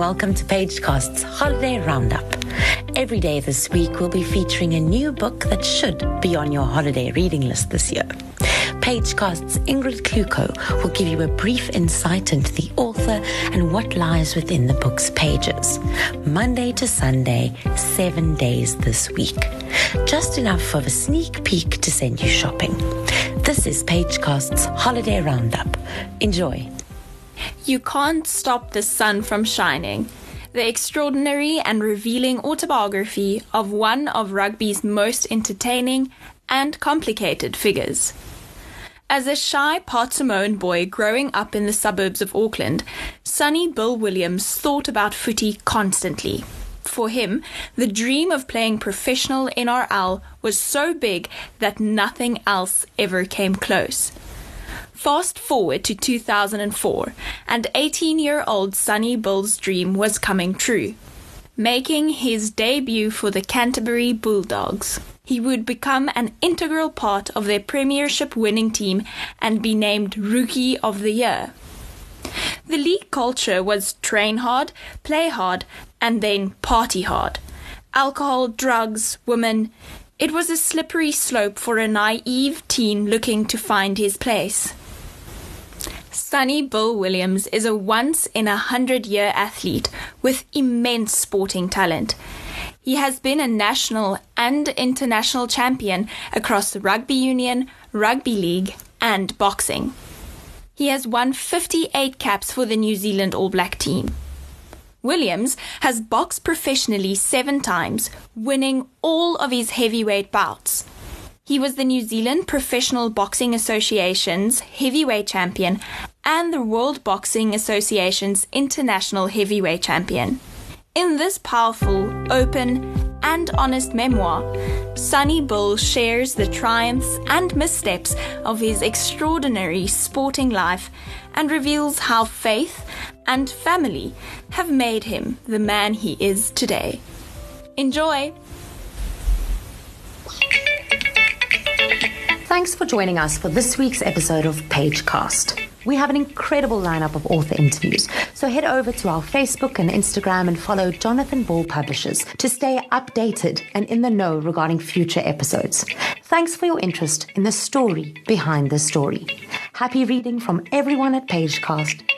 welcome to Pagecast's Holiday Roundup. Every day this week, we'll be featuring a new book that should be on your holiday reading list this year. Pagecast's Ingrid Kluko will give you a brief insight into the author and what lies within the book's pages. Monday to Sunday, seven days this week. Just enough of a sneak peek to send you shopping. This is Pagecast's Holiday Roundup. Enjoy. You Can't Stop the Sun from Shining. The extraordinary and revealing autobiography of one of rugby's most entertaining and complicated figures. As a shy Parsimone boy growing up in the suburbs of Auckland, Sonny Bill Williams thought about footy constantly. For him, the dream of playing professional NRL was so big that nothing else ever came close. Fast forward to 2004, and 18 year old Sonny Bill's dream was coming true. Making his debut for the Canterbury Bulldogs, he would become an integral part of their Premiership winning team and be named Rookie of the Year. The league culture was train hard, play hard, and then party hard. Alcohol, drugs, women. It was a slippery slope for a naive teen looking to find his place. Sonny Bill Williams is a once in a hundred year athlete with immense sporting talent. He has been a national and international champion across rugby union, rugby league, and boxing. He has won 58 caps for the New Zealand All Black team. Williams has boxed professionally seven times, winning all of his heavyweight bouts. He was the New Zealand Professional Boxing Association's heavyweight champion and the World Boxing Association's international heavyweight champion. In this powerful, open, and honest memoir, Sonny Bill shares the triumphs and missteps of his extraordinary sporting life and reveals how faith and family have made him the man he is today. Enjoy! Thanks for joining us for this week's episode of Pagecast. We have an incredible lineup of author interviews, so head over to our Facebook and Instagram and follow Jonathan Ball Publishers to stay updated and in the know regarding future episodes. Thanks for your interest in the story behind the story. Happy reading from everyone at Pagecast.